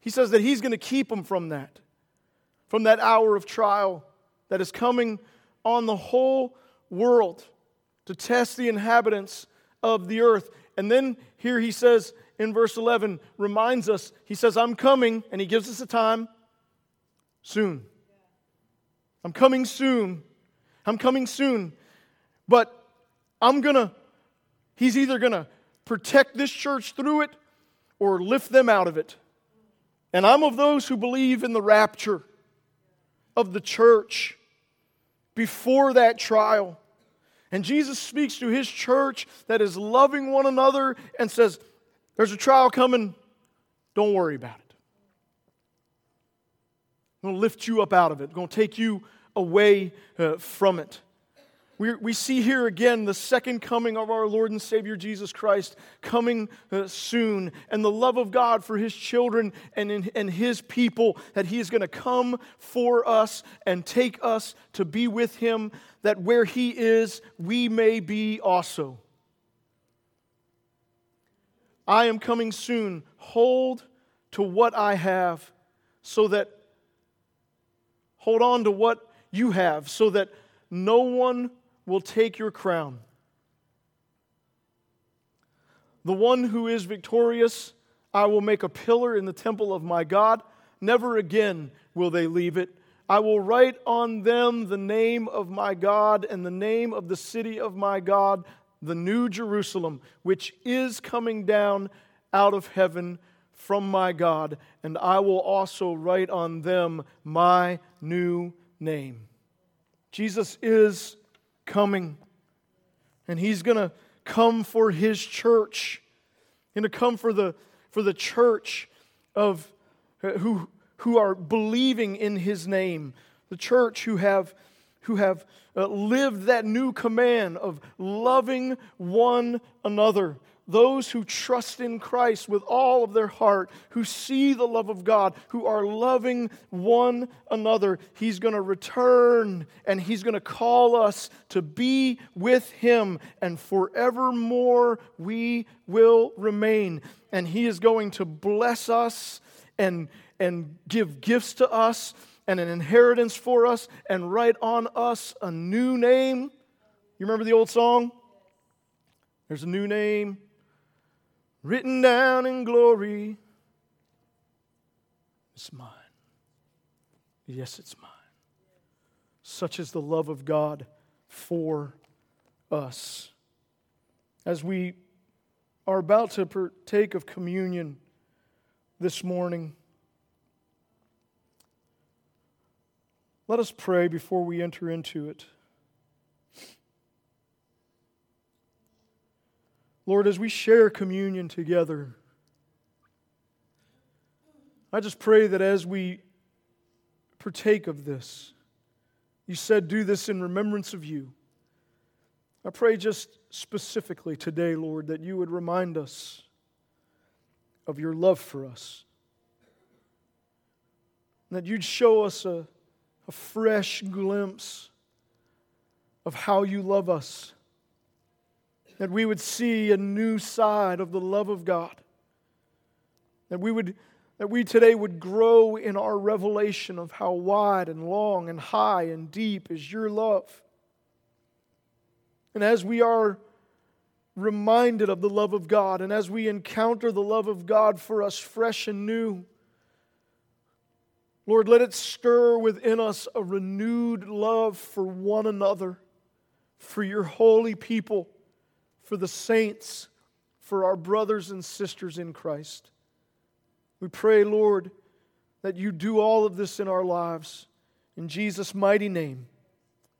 He says that He's going to keep them from that, from that hour of trial that is coming on the whole world to test the inhabitants of the earth. And then here he says in verse 11, reminds us, he says, I'm coming, and he gives us a time soon. I'm coming soon. I'm coming soon. But I'm going to, he's either going to protect this church through it or lift them out of it. And I'm of those who believe in the rapture of the church before that trial. And Jesus speaks to his church that is loving one another and says, There's a trial coming. Don't worry about it. I'm going to lift you up out of it, I'm going to take you away uh, from it. We, we see here again the second coming of our Lord and Savior Jesus Christ coming uh, soon, and the love of God for His children and, in, and His people, that He is going to come for us and take us to be with Him, that where He is, we may be also. I am coming soon. Hold to what I have, so that, hold on to what you have, so that no one will take your crown. The one who is victorious, I will make a pillar in the temple of my God. Never again will they leave it. I will write on them the name of my God and the name of the city of my God, the new Jerusalem, which is coming down out of heaven from my God, and I will also write on them my new name. Jesus is coming. And he's going to come for his church. Going to come for the, for the church of uh, who, who are believing in his name, the church who have, who have uh, lived that new command of loving one another, those who trust in Christ with all of their heart, who see the love of God, who are loving one another, He's going to return and He's going to call us to be with Him, and forevermore we will remain. And He is going to bless us and, and give gifts to us and an inheritance for us and write on us a new name. You remember the old song? There's a new name written down in glory. It's mine. Yes, it's mine. Such is the love of God for us. As we are about to partake of communion this morning, let us pray before we enter into it. Lord, as we share communion together, I just pray that as we partake of this, you said, do this in remembrance of you. I pray just specifically today, Lord, that you would remind us of your love for us. that you'd show us a, a fresh glimpse of how you love us that we would see a new side of the love of God. That we would that we today would grow in our revelation of how wide and long and high and deep is your love. And as we are reminded of the love of God, and as we encounter the love of God for us fresh and new, Lord, let it stir within us a renewed love for one another, for your holy people for the saints, for our brothers and sisters in Christ. We pray, Lord, that you do all of this in our lives. In Jesus' mighty name,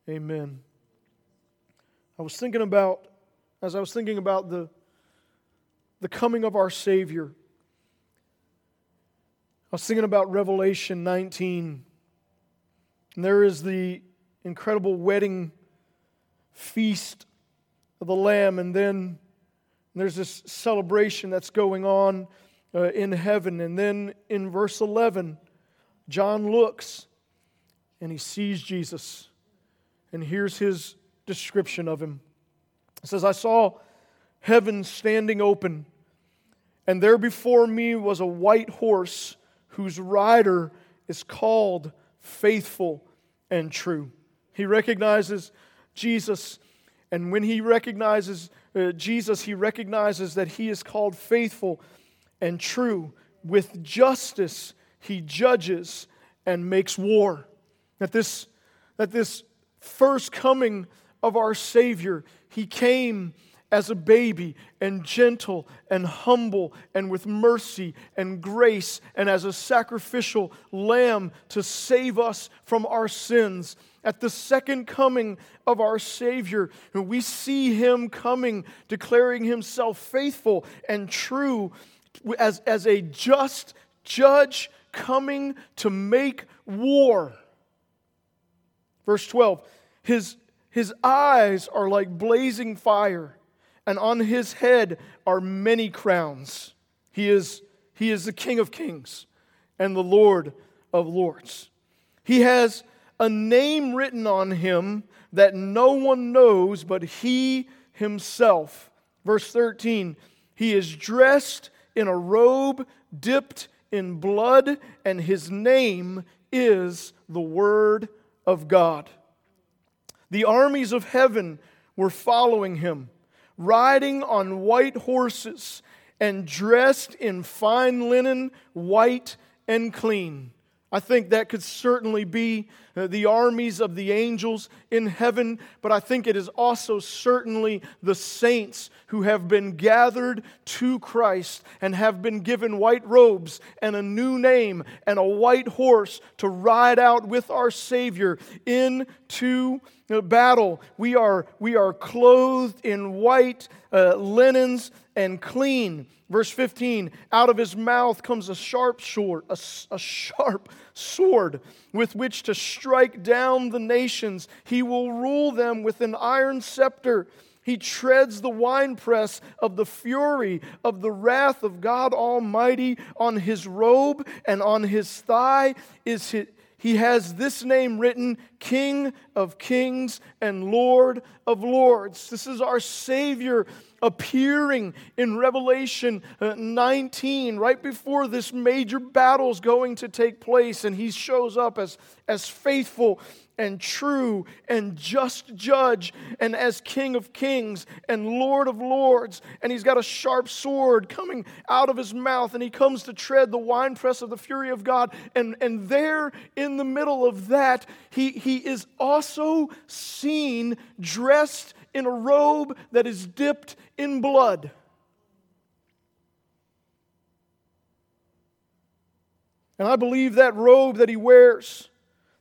amen. I was thinking about, as I was thinking about the, the coming of our Savior, I was thinking about Revelation 19. And there is the incredible wedding feast of the Lamb, and then there's this celebration that's going on uh, in heaven. And then in verse 11, John looks and he sees Jesus. And here's his description of him. It says, I saw heaven standing open, and there before me was a white horse whose rider is called Faithful and True. He recognizes Jesus and when he recognizes uh, Jesus, he recognizes that he is called faithful and true. With justice, he judges and makes war. That this, that this first coming of our Savior, he came as a baby and gentle and humble and with mercy and grace and as a sacrificial lamb to save us from our sins at the second coming of our Savior, we see Him coming, declaring Himself faithful and true as, as a just judge coming to make war. Verse 12 His, His eyes are like blazing fire, and on his head are many crowns. He is, he is the King of kings and the Lord of lords. He has a name written on him that no one knows but he himself. Verse 13 He is dressed in a robe dipped in blood, and his name is the Word of God. The armies of heaven were following him, riding on white horses and dressed in fine linen, white and clean. I think that could certainly be the armies of the angels in heaven, but I think it is also certainly the saints who have been gathered to Christ and have been given white robes and a new name and a white horse to ride out with our Savior into battle. We are, we are clothed in white uh, linens and clean. Verse 15, out of his mouth comes a sharp sword, a, a, sharp sword with which to strike down the nations. He will rule them with an iron scepter. He treads the winepress of the fury of the wrath of God Almighty. On his robe and on his thigh is his, he has this name written King of Kings and Lord of Lords. This is our Savior appearing in Revelation uh, 19, right before this major battle is going to take place. And he shows up as, as faithful and true and just judge and as King of kings and Lord of lords. And he's got a sharp sword coming out of his mouth and he comes to tread the winepress of the fury of God. And, and there in the middle of that, he, he is also seen dressed in a robe that is dipped in blood. And I believe that robe that he wears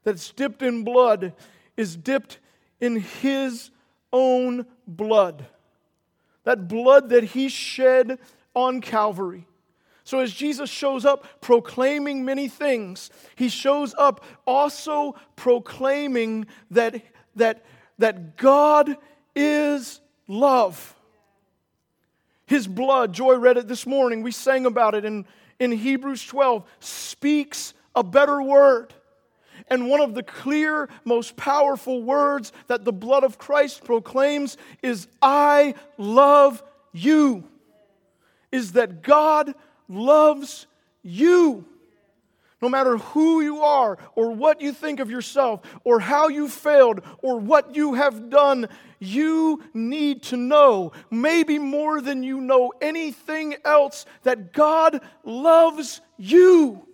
that's dipped in blood is dipped in his own blood. That blood that he shed on Calvary. So, as Jesus shows up proclaiming many things, he shows up also proclaiming that, that, that God is love. His blood, Joy read it this morning, we sang about it in, in Hebrews 12, speaks a better word. And one of the clear, most powerful words that the blood of Christ proclaims is, I love you. Is that God loves you. No matter who you are, or what you think of yourself, or how you failed, or what you have done, you need to know, maybe more than you know anything else, that God loves you.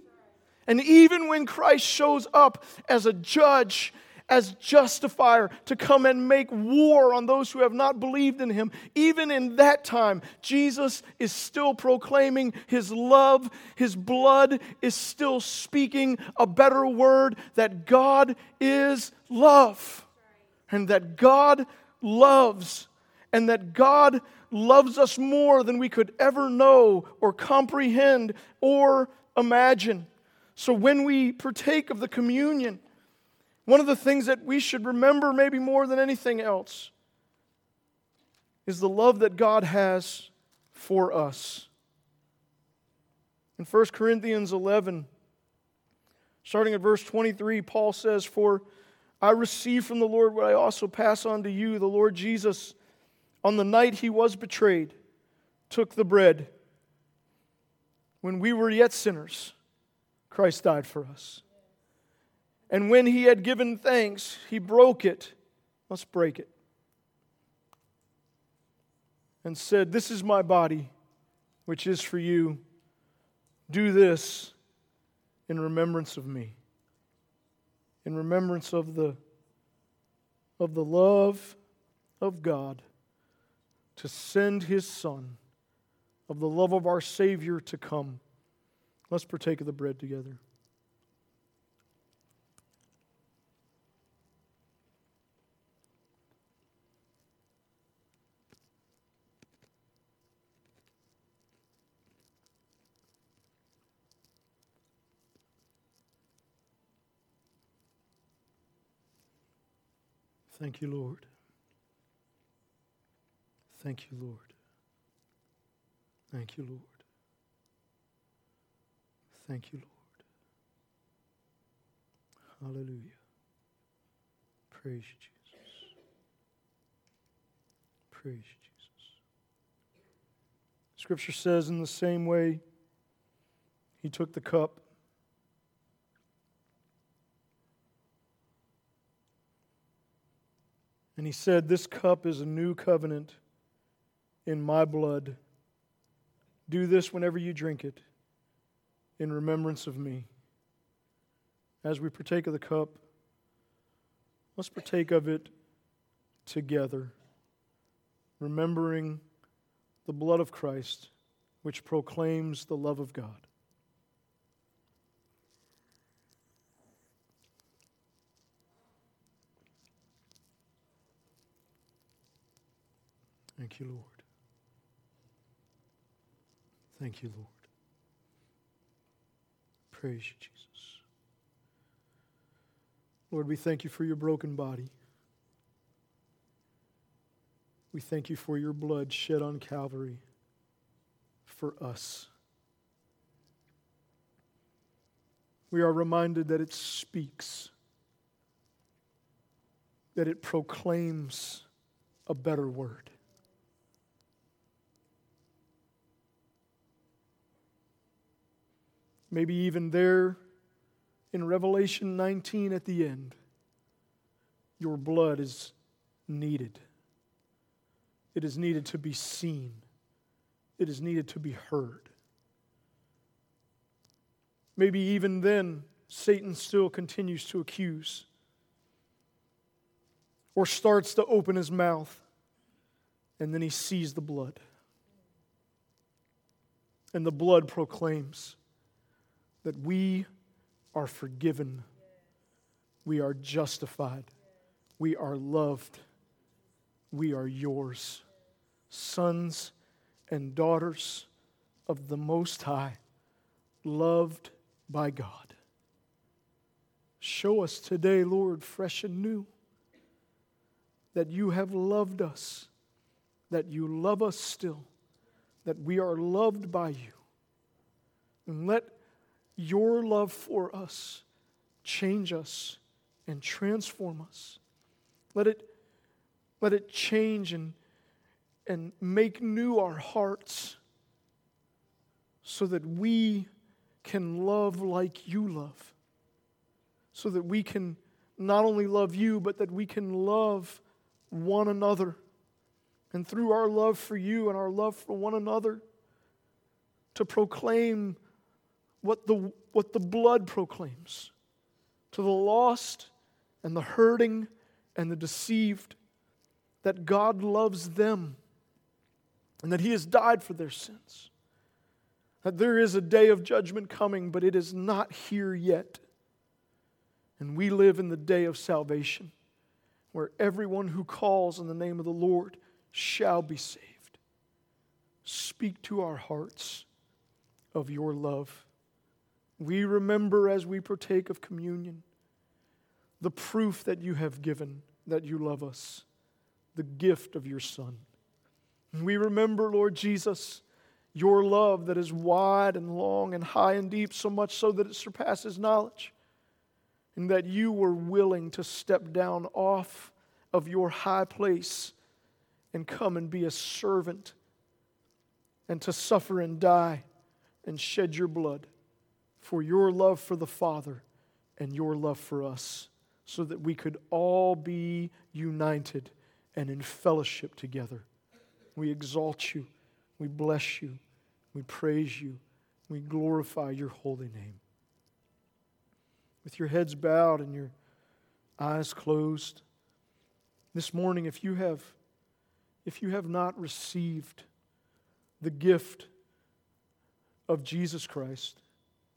And even when Christ shows up as a judge, as justifier to come and make war on those who have not believed in him, even in that time, Jesus is still proclaiming his love. His blood is still speaking a better word that God is love. And that God loves. And that God loves us more than we could ever know or comprehend or imagine. So when we partake of the communion, one of the things that we should remember, maybe more than anything else, is the love that God has for us. In 1 Corinthians 11, starting at verse 23, Paul says, For I received from the Lord what I also pass on to you. The Lord Jesus, on the night he was betrayed, took the bread when we were yet sinners. Christ died for us. And when he had given thanks, he broke it. Let's break it. And said, This is my body, which is for you. Do this in remembrance of me. In remembrance of the, of the love of God to send his Son, of the love of our Savior to come Let's partake of the bread together. Thank you, Lord. Thank you, Lord. Thank you, Lord. Thank you, Lord. Hallelujah. Praise you, Jesus. Praise you, Jesus. Scripture says, in the same way, he took the cup. And he said, This cup is a new covenant in my blood. Do this whenever you drink it in remembrance of me. As we partake of the cup, let's partake of it together, remembering the blood of Christ, which proclaims the love of God. Thank you, Lord. Thank you, Lord. Praise you, Jesus. Lord, we thank you for your broken body. We thank you for your blood shed on Calvary for us. We are reminded that it speaks, that it proclaims a better word. Maybe even there in Revelation 19 at the end, your blood is needed. It is needed to be seen, it is needed to be heard. Maybe even then, Satan still continues to accuse or starts to open his mouth, and then he sees the blood. And the blood proclaims that we are forgiven, we are justified, we are loved, we are yours, sons and daughters of the Most High, loved by God. Show us today, Lord, fresh and new, that you have loved us, that you love us still, that we are loved by you. And let your love for us change us and transform us. Let it, let it change and, and make new our hearts so that we can love like you love. So that we can not only love you, but that we can love one another. And through our love for you and our love for one another, to proclaim what the, what the blood proclaims to the lost and the hurting and the deceived that God loves them and that He has died for their sins. That there is a day of judgment coming, but it is not here yet. And we live in the day of salvation where everyone who calls in the name of the Lord shall be saved. Speak to our hearts of your love we remember as we partake of communion the proof that you have given that you love us, the gift of your Son. We remember, Lord Jesus, your love that is wide and long and high and deep, so much so that it surpasses knowledge, and that you were willing to step down off of your high place and come and be a servant and to suffer and die and shed your blood for your love for the Father and your love for us, so that we could all be united and in fellowship together. We exalt you, we bless you, we praise you, we glorify your holy name. With your heads bowed and your eyes closed, this morning, if you have, if you have not received the gift of Jesus Christ,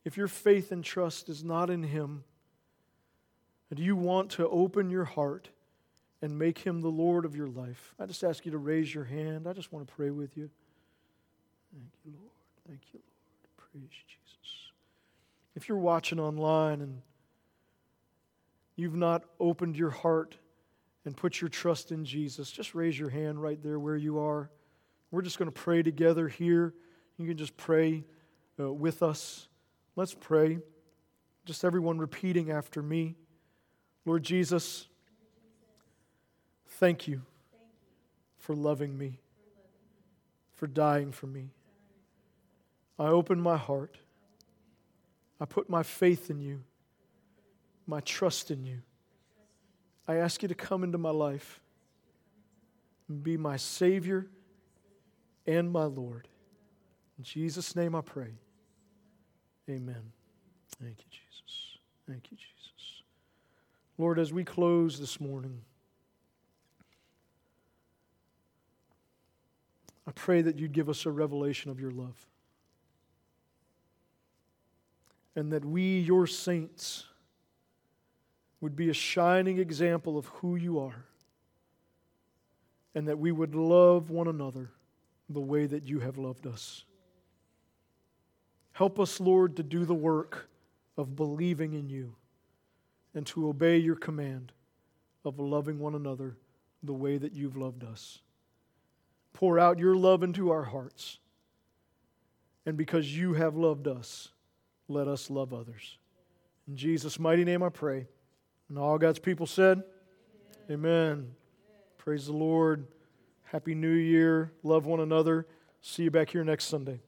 if your faith and trust is not in Him, do you want to open your heart and make Him the Lord of your life? I just ask you to raise your hand. I just want to pray with you. Thank you, Lord. Thank you, Lord. Praise Jesus. If you're watching online and you've not opened your heart and put your trust in Jesus, just raise your hand right there where you are. We're just going to pray together here. You can just pray uh, with us. Let's pray. Just everyone repeating after me. Lord Jesus, thank you for loving me, for dying for me. I open my heart. I put my faith in you, my trust in you. I ask you to come into my life and be my Savior and my Lord. In Jesus' name I pray. Amen. Thank you, Jesus. Thank you, Jesus. Lord, as we close this morning, I pray that you'd give us a revelation of your love. And that we, your saints, would be a shining example of who you are. And that we would love one another the way that you have loved us. Help us, Lord, to do the work of believing in you and to obey your command of loving one another the way that you've loved us. Pour out your love into our hearts. And because you have loved us, let us love others. In Jesus' mighty name I pray. And all God's people said, Amen. Amen. Praise the Lord. Happy New Year. Love one another. See you back here next Sunday.